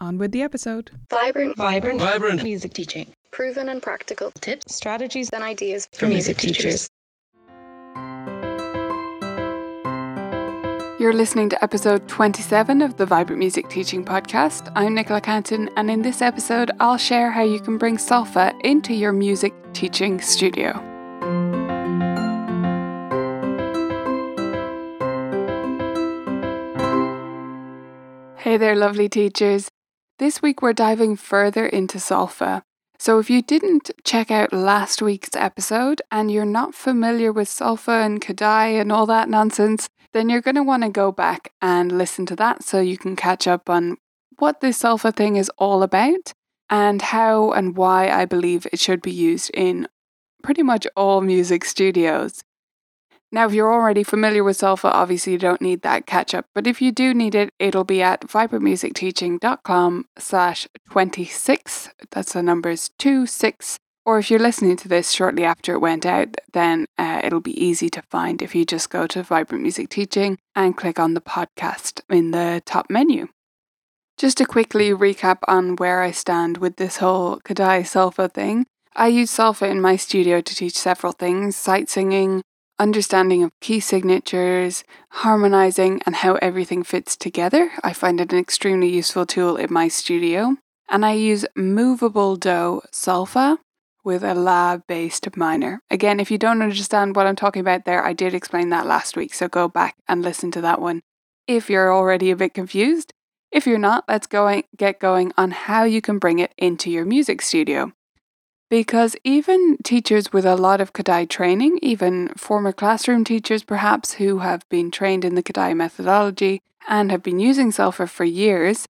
On with the episode. Vibrant, Vibrant, vibrant music teaching. proven and practical Tips, strategies and ideas for music teachers. You're listening to episode 27 of the Vibrant Music Teaching Podcast. I'm Nicola Cantan, and in this episode, I'll share how you can bring Solfa into your music teaching studio. Hey there, lovely teachers. This week we're diving further into Solfa. So, if you didn't check out last week's episode and you're not familiar with Solfa and Kodály and all that nonsense, then you're going to want to go back and listen to that so you can catch up on what this Solfa thing is all about and how and why I believe it should be used in pretty much all music studios. Now, if you're already familiar with Solfa, obviously you don't need that catch up. But if you do need it, it'll be at vibrantmusicteaching.com slash 26. That's the numbers 2, 6. Or if you're listening to this shortly after it went out, then uh, it'll be easy to find if you just go to Vibrant Music Teaching and click on the podcast in the top menu. Just to quickly recap on where I stand with this whole Kodály Solfa thing, I use Solfa in my studio to teach several things sight singing, understanding of key signatures, harmonizing, and how everything fits together. I find it an extremely useful tool in my studio. And I use movable do solfa with a lab based minor. Again, if you don't understand what I'm talking about there, I did explain that last week, so go back and listen to that one if you're already a bit confused. If you're not, let's go and get going on how you can bring it into your music studio. Because even teachers with a lot of Kodály training, even former classroom teachers perhaps who have been trained in the Kodály methodology and have been using Solfa for years,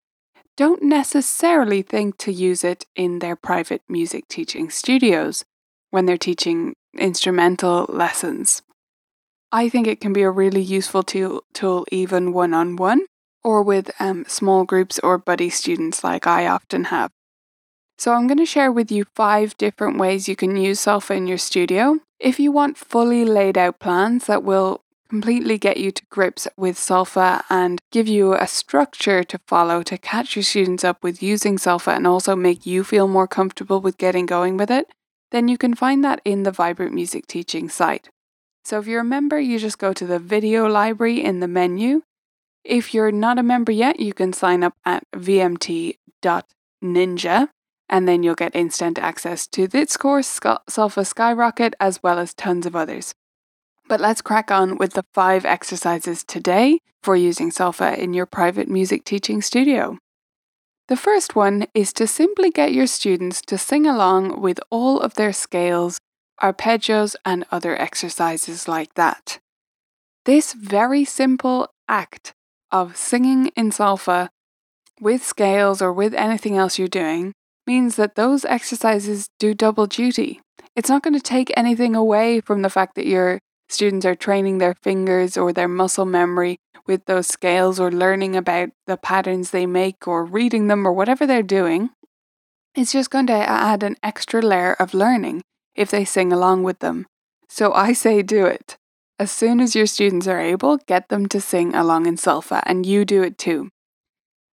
don't necessarily think to use it in their private music teaching studios when they're teaching instrumental lessons. I think it can be a really useful tool, tool even one on one or with um, small groups or buddy students like I often have. So, I'm going to share with you five different ways you can use Solfa in your studio. If you want fully laid out plans that will completely get you to grips with Solfa and give you a structure to follow to catch your students up with using Solfa and also make you feel more comfortable with getting going with it, then you can find that in the Vibrant Music Teaching site. So, if you're a member, you just go to the video library in the menu. If you're not a member yet, you can sign up at vmt.ninja and then you'll get instant access to this course, Solfa Skyrocket, as well as tons of others. But let's crack on with the five exercises today for using Solfa in your private music teaching studio. The first one is to simply get your students to sing along with all of their scales, arpeggios, and other exercises like that. This very simple act of singing in Solfa with scales or with anything else you're doing means that those exercises do double duty. It's not going to take anything away from the fact that your students are training their fingers or their muscle memory with those scales or learning about the patterns they make or reading them or whatever they're doing. It's just going to add an extra layer of learning if they sing along with them. So I say do it. As soon as your students are able, get them to sing along in Solfa, and you do it too.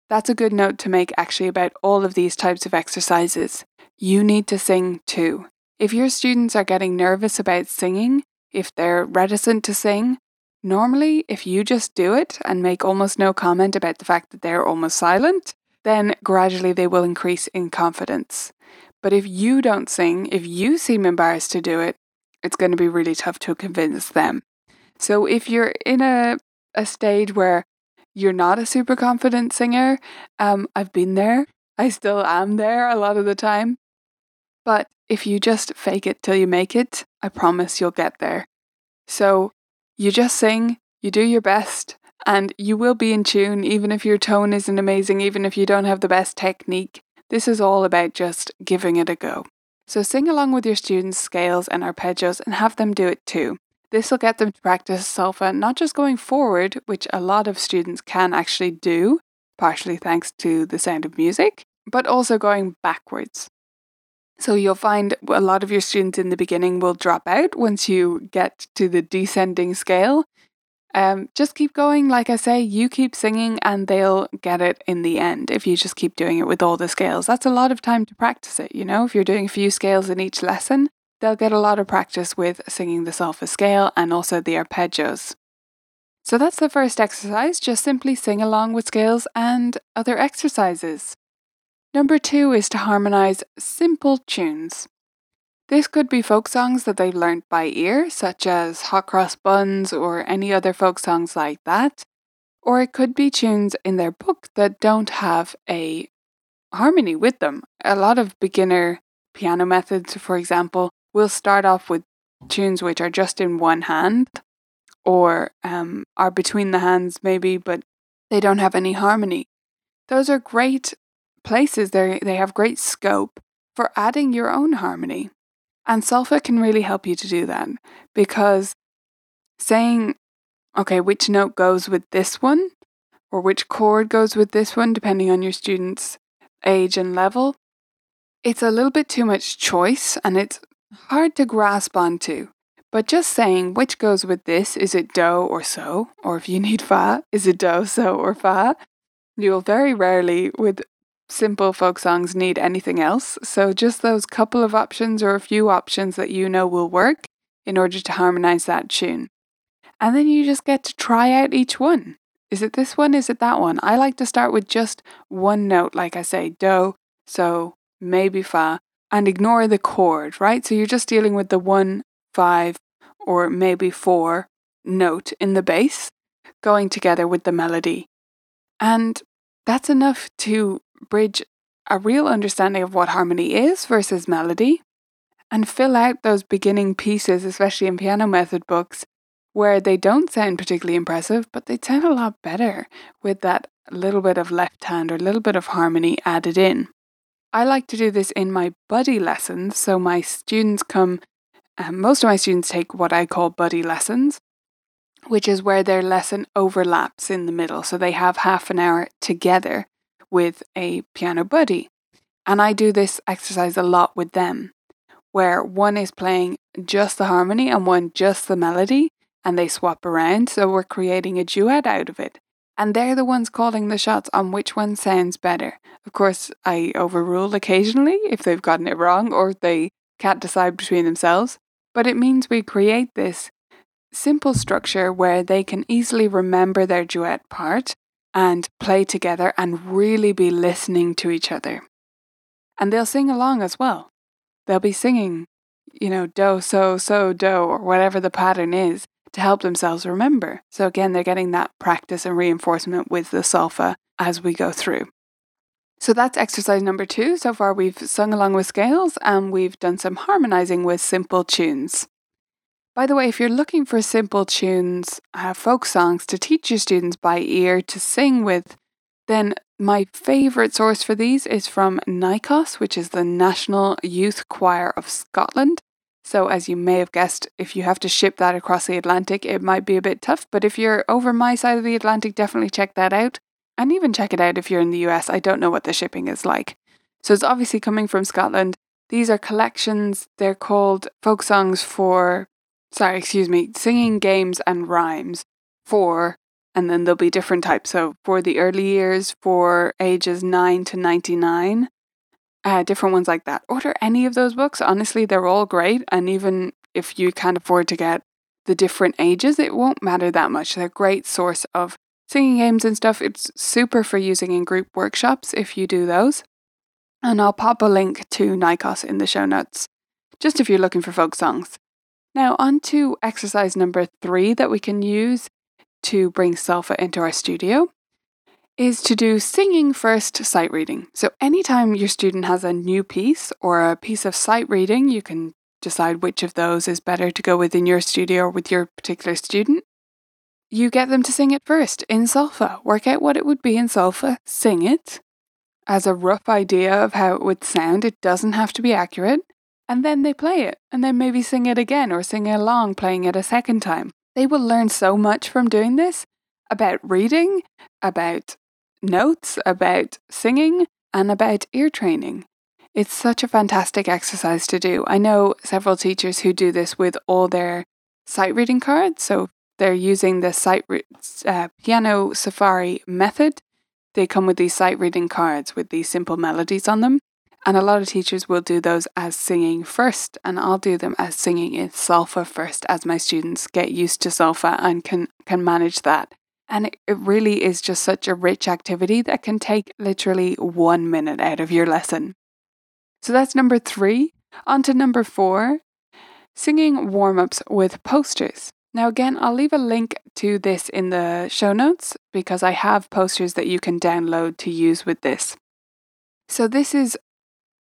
That's a good note to make actually about all of these types of exercises. You need to sing too. If your students are getting nervous about singing, if they're reticent to sing, normally if you just do it and make almost no comment about the fact that they're almost silent, then gradually they will increase in confidence. But if you don't sing, if you seem embarrassed to do it, it's going to be really tough to convince them. So if you're in a, a stage where you're not a super confident singer, um, I've been there. I still am there a lot of the time. But if you just fake it till you make it, I promise you'll get there. So you just sing, you do your best, and you will be in tune even if your tone isn't amazing, even if you don't have the best technique. This is all about just giving it a go. So sing along with your students' scales and arpeggios and have them do it too. This will get them to practice solfa not just going forward, which a lot of students can actually do, partially thanks to the sound of music, but also going backwards. So you'll find a lot of your students in the beginning will drop out once you get to the descending scale. Um, just keep going. Like I say, you keep singing and they'll get it in the end if you just keep doing it with all the scales. That's a lot of time to practice it, you know? If you're doing a few scales in each lesson, they'll get a lot of practice with singing the solfa scale and also the arpeggios. So that's the first exercise, just simply sing along with scales and other exercises. Number two is to harmonise simple tunes. This could be folk songs that they've learnt by ear, such as Hot Cross Buns or any other folk songs like that. Or it could be tunes in their book that don't have a harmony with them. A lot of beginner piano methods, for example, will start off with tunes which are just in one hand or um, are between the hands, maybe, but they don't have any harmony. Those are great places, they they have great scope for adding your own harmony. And solfa can really help you to do that because saying, okay, which note goes with this one or which chord goes with this one, depending on your student's age and level, it's a little bit too much choice and it's hard to grasp onto. But just saying which goes with this, is it do or so? Or if you need fa, is it do, so, or fa? You'll very rarely, with simple folk songs need anything else. So just those couple of options or a few options that you know will work in order to harmonize that tune. And then you just get to try out each one. Is it this one? Is it that one? I like to start with just one note, like I say, do, so, maybe fa, and ignore the chord, right? So you're just dealing with the one, five, or maybe four note in the bass going together with the melody. And that's enough to bridge a real understanding of what harmony is versus melody, and fill out those beginning pieces, especially in piano method books, where they don't sound particularly impressive, but they sound a lot better with that little bit of left hand or little bit of harmony added in. I like to do this in my buddy lessons, so my students come, um, most of my students take what I call buddy lessons, which is where their lesson overlaps in the middle. So they have half an hour together with a piano buddy. And I do this exercise a lot with them, where one is playing just the harmony and one just the melody, and they swap around. So we're creating a duet out of it. And they're the ones calling the shots on which one sounds better. Of course, I overrule occasionally if they've gotten it wrong or they can't decide between themselves. But it means we create this simple structure where they can easily remember their duet part and play together and really be listening to each other. And they'll sing along as well. They'll be singing, you know, do, so, so, do, or whatever the pattern is to help themselves remember. So again, they're getting that practice and reinforcement with the solfa as we go through. So that's exercise number two. So far, we've sung along with scales and we've done some harmonizing with simple tunes. By the way, if you're looking for simple tunes, uh, folk songs to teach your students by ear to sing with, then my favourite source for these is from NYCOS, which is the National Youth Choir of Scotland. So, as you may have guessed, if you have to ship that across the Atlantic, it might be a bit tough. But if you're over my side of the Atlantic, definitely check that out. And even check it out if you're in the US. I don't know what the shipping is like. So, it's obviously coming from Scotland. These are collections, they're called folk songs for sorry, excuse me, singing games and rhymes for, and then there'll be different types. So for the early years, for ages 9 to 99, uh, different ones like that. Order any of those books. Honestly, they're all great. And even if you can't afford to get the different ages, it won't matter that much. They're a great source of singing games and stuff. It's super for using in group workshops if you do those. And I'll pop a link to NYCOS in the show notes, just if you're looking for folk songs. Now, on to exercise number three that we can use to bring Solfa into our studio is to do singing first sight reading. So, anytime your student has a new piece or a piece of sight reading, you can decide which of those is better to go within your studio or with your particular student. You get them to sing it first in Solfa. Work out what it would be in Solfa, sing it as a rough idea of how it would sound. It doesn't have to be accurate. And then they play it, and then maybe sing it again or sing along playing it a second time. They will learn so much from doing this about reading, about notes, about singing, and about ear training. It's such a fantastic exercise to do. I know several teachers who do this with all their sight reading cards. So they're using the sight re- uh, piano safari method. They come with these sight reading cards with these simple melodies on them. And a lot of teachers will do those as singing first, and I'll do them as singing in solfa first as my students get used to solfa and can, can manage that. And it, really is just such a rich activity that can take literally one minute out of your lesson. So that's number three. On to number four singing warm ups with posters. Now, again, I'll leave a link to this in the show notes because I have posters that you can download to use with this. So, this is,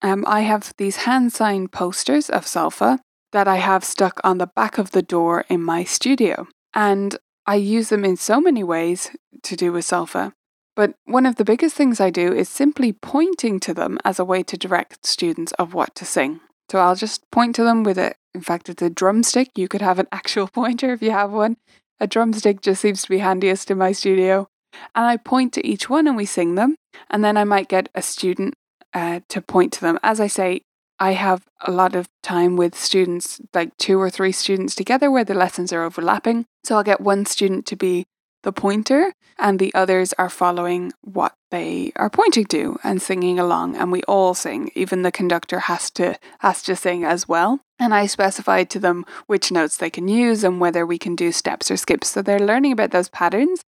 um, I have these hand signed posters of Solfa that I have stuck on the back of the door in my studio. And I use them in so many ways to do with Solfa. But one of the biggest things I do is simply pointing to them as a way to direct students of what to sing. So I'll just point to them with a, in fact, it's a drumstick. You could have an actual pointer if you have one. A drumstick just seems to be handiest in my studio. And I point to each one and we sing them. And then I might get a student uh, to point to them. As I say, I have a lot of time with students, like two or three students together, where the lessons are overlapping. So I'll get one student to be the pointer, and the others are following what they are pointing to and singing along. And we all sing. Even the conductor has to has to sing as well. And I specify to them which notes they can use and whether we can do steps or skips. So they're learning about those patterns,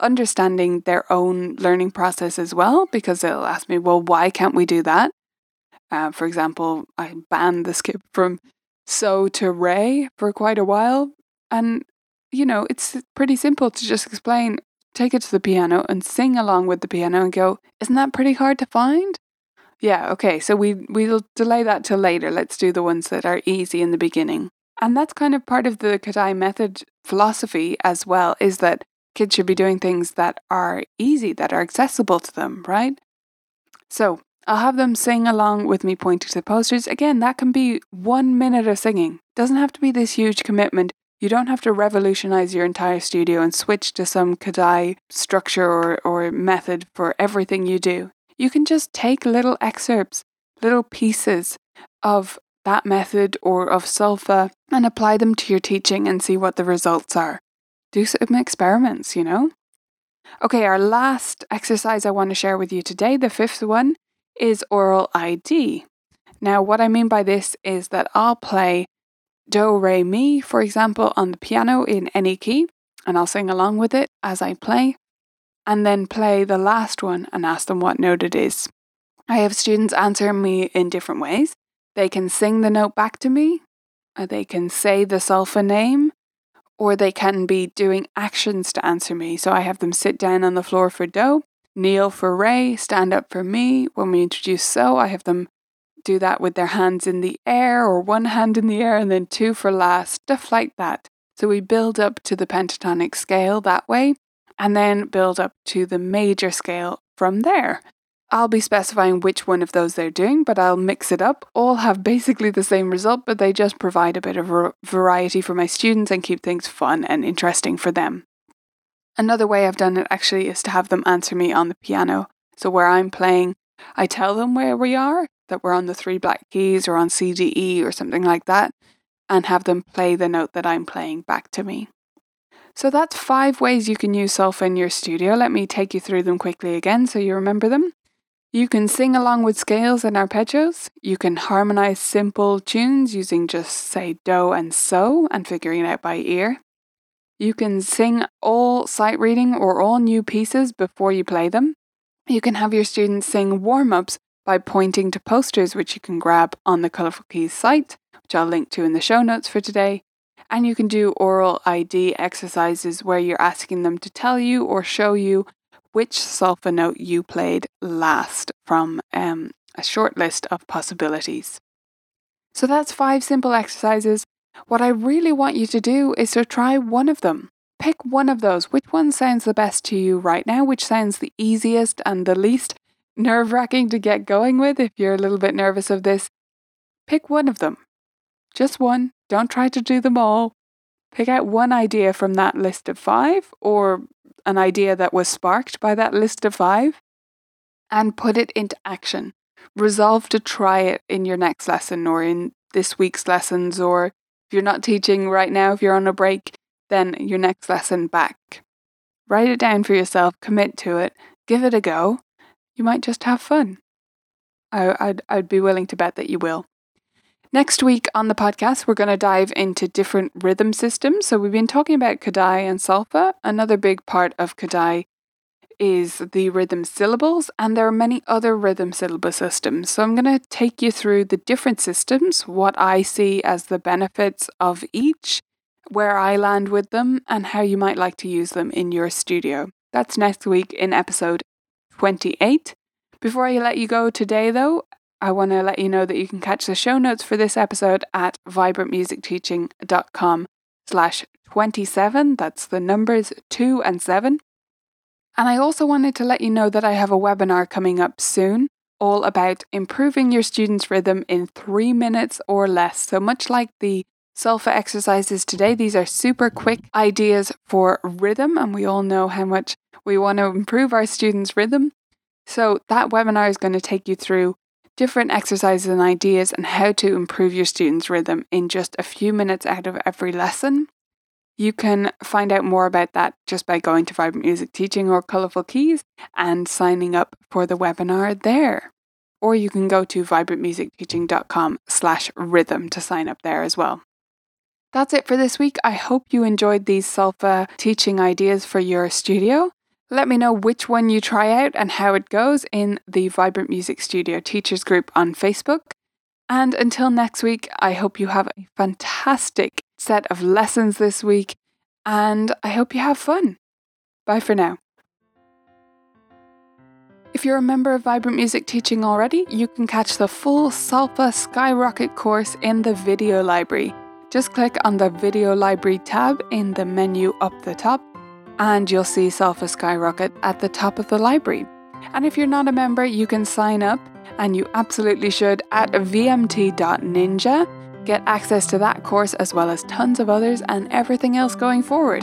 understanding their own learning process as well, because they'll ask me, well, why can't we do that? Uh, for example, I banned the skip from so to re for quite a while. And you know, it's pretty simple to just explain, take it to the piano and sing along with the piano and go, isn't that pretty hard to find? Yeah, okay, so we we'll delay that till later. Let's do the ones that are easy in the beginning. And that's kind of part of the Kodály method philosophy as well, is that kids should be doing things that are easy, that are accessible to them, right? So I'll have them sing along with me pointing to the posters. Again, that can be one minute of singing. Doesn't have to be this huge commitment. You don't have to revolutionize your entire studio and switch to some Kodály structure or, or method for everything you do. You can just take little excerpts, little pieces of that method or of Solfa and apply them to your teaching and see what the results are. Do some experiments, you know? Okay, our last exercise I want to share with you today, the fifth one, is aural ID. Now, what I mean by this is that I'll play do, re, mi, for example, on the piano in any key, and I'll sing along with it as I play, and then play the last one and ask them what note it is. I have students answer me in different ways. They can sing the note back to me, or they can say the solfa name, or they can be doing actions to answer me. So I have them sit down on the floor for do, kneel for re, stand up for me. When we introduce so, I have them do that with their hands in the air or one hand in the air and then two for last, stuff like that. So we build up to the pentatonic scale that way and then build up to the major scale from there. I'll be specifying which one of those they're doing, but I'll mix it up. All have basically the same result, but they just provide a bit of variety for my students and keep things fun and interesting for them. Another way I've done it actually is to have them answer me on the piano. So where I'm playing, I tell them where we are, that we're on the three black keys or on CDE or something like that, and have them play the note that I'm playing back to me. So that's five ways you can use solfa in your studio. Let me take you through them quickly again so you remember them. You can sing along with scales and arpeggios. You can harmonize simple tunes using just, say, do and so and figuring it out by ear. You can sing all sight reading or all new pieces before you play them. You can have your students sing warm ups by pointing to posters which you can grab on the Colourful Keys site, which I'll link to in the show notes for today. And you can do aural ID exercises where you're asking them to tell you or show you which solfa note you played last from um, a short list of possibilities. So that's five simple exercises. What I really want you to do is to try one of them. Pick one of those. Which one sounds the best to you right now? Which sounds the easiest and the least nerve wracking to get going with if you're a little bit nervous of this? Pick one of them. Just one. Don't try to do them all. Pick out one idea from that list of five or an idea that was sparked by that list of five and put it into action. Resolve to try it in your next lesson or in this week's lessons, or you're not teaching right now, if you're on a break, then your next lesson back. Write it down for yourself, commit to it, give it a go. You might just have fun. I, I'd, I'd be willing to bet that you will. Next week on the podcast, we're going to dive into different rhythm systems. So, we've been talking about Kodály and Solfa. Another big part of Kodály is the rhythm syllables, and there are many other rhythm syllable systems. So, I'm going to take you through the different systems, what I see as the benefits of each, where I land with them, and how you might like to use them in your studio. That's next week in episode 28. Before I let you go today, though, I want to let you know that you can catch the show notes for this episode at vibrantmusicteaching.com slash 27. That's the numbers 2 and 7. And I also wanted to let you know that I have a webinar coming up soon all about improving your students' rhythm in three minutes or less. So, much like the Solfa exercises today, these are super quick ideas for rhythm, and we all know how much we want to improve our students' rhythm. So, that webinar is going to take you through different exercises and ideas and how to improve your students' rhythm in just a few minutes out of every lesson. You can find out more about that just by going to Vibrant Music Teaching or Colourful Keys and signing up for the webinar there. Or you can go to vibrantmusicteaching.com slash rhythm to sign up there as well. That's it for this week. I hope you enjoyed these Solfa teaching ideas for your studio. Let me know which one you try out and how it goes in the Vibrant Music Studio Teachers group on Facebook. And until next week, I hope you have a fantastic set of lessons this week and I hope you have fun. Bye for now. If you're a member of Vibrant Music Teaching already, you can catch the full Solfa Skyrocket course in the video library. Just click on the video library tab in the menu up the top and you'll see Solfa Skyrocket at the top of the library. And if you're not a member, you can sign up, and you absolutely should, at vmt.ninja. Get access to that course as well as tons of others and everything else going forward.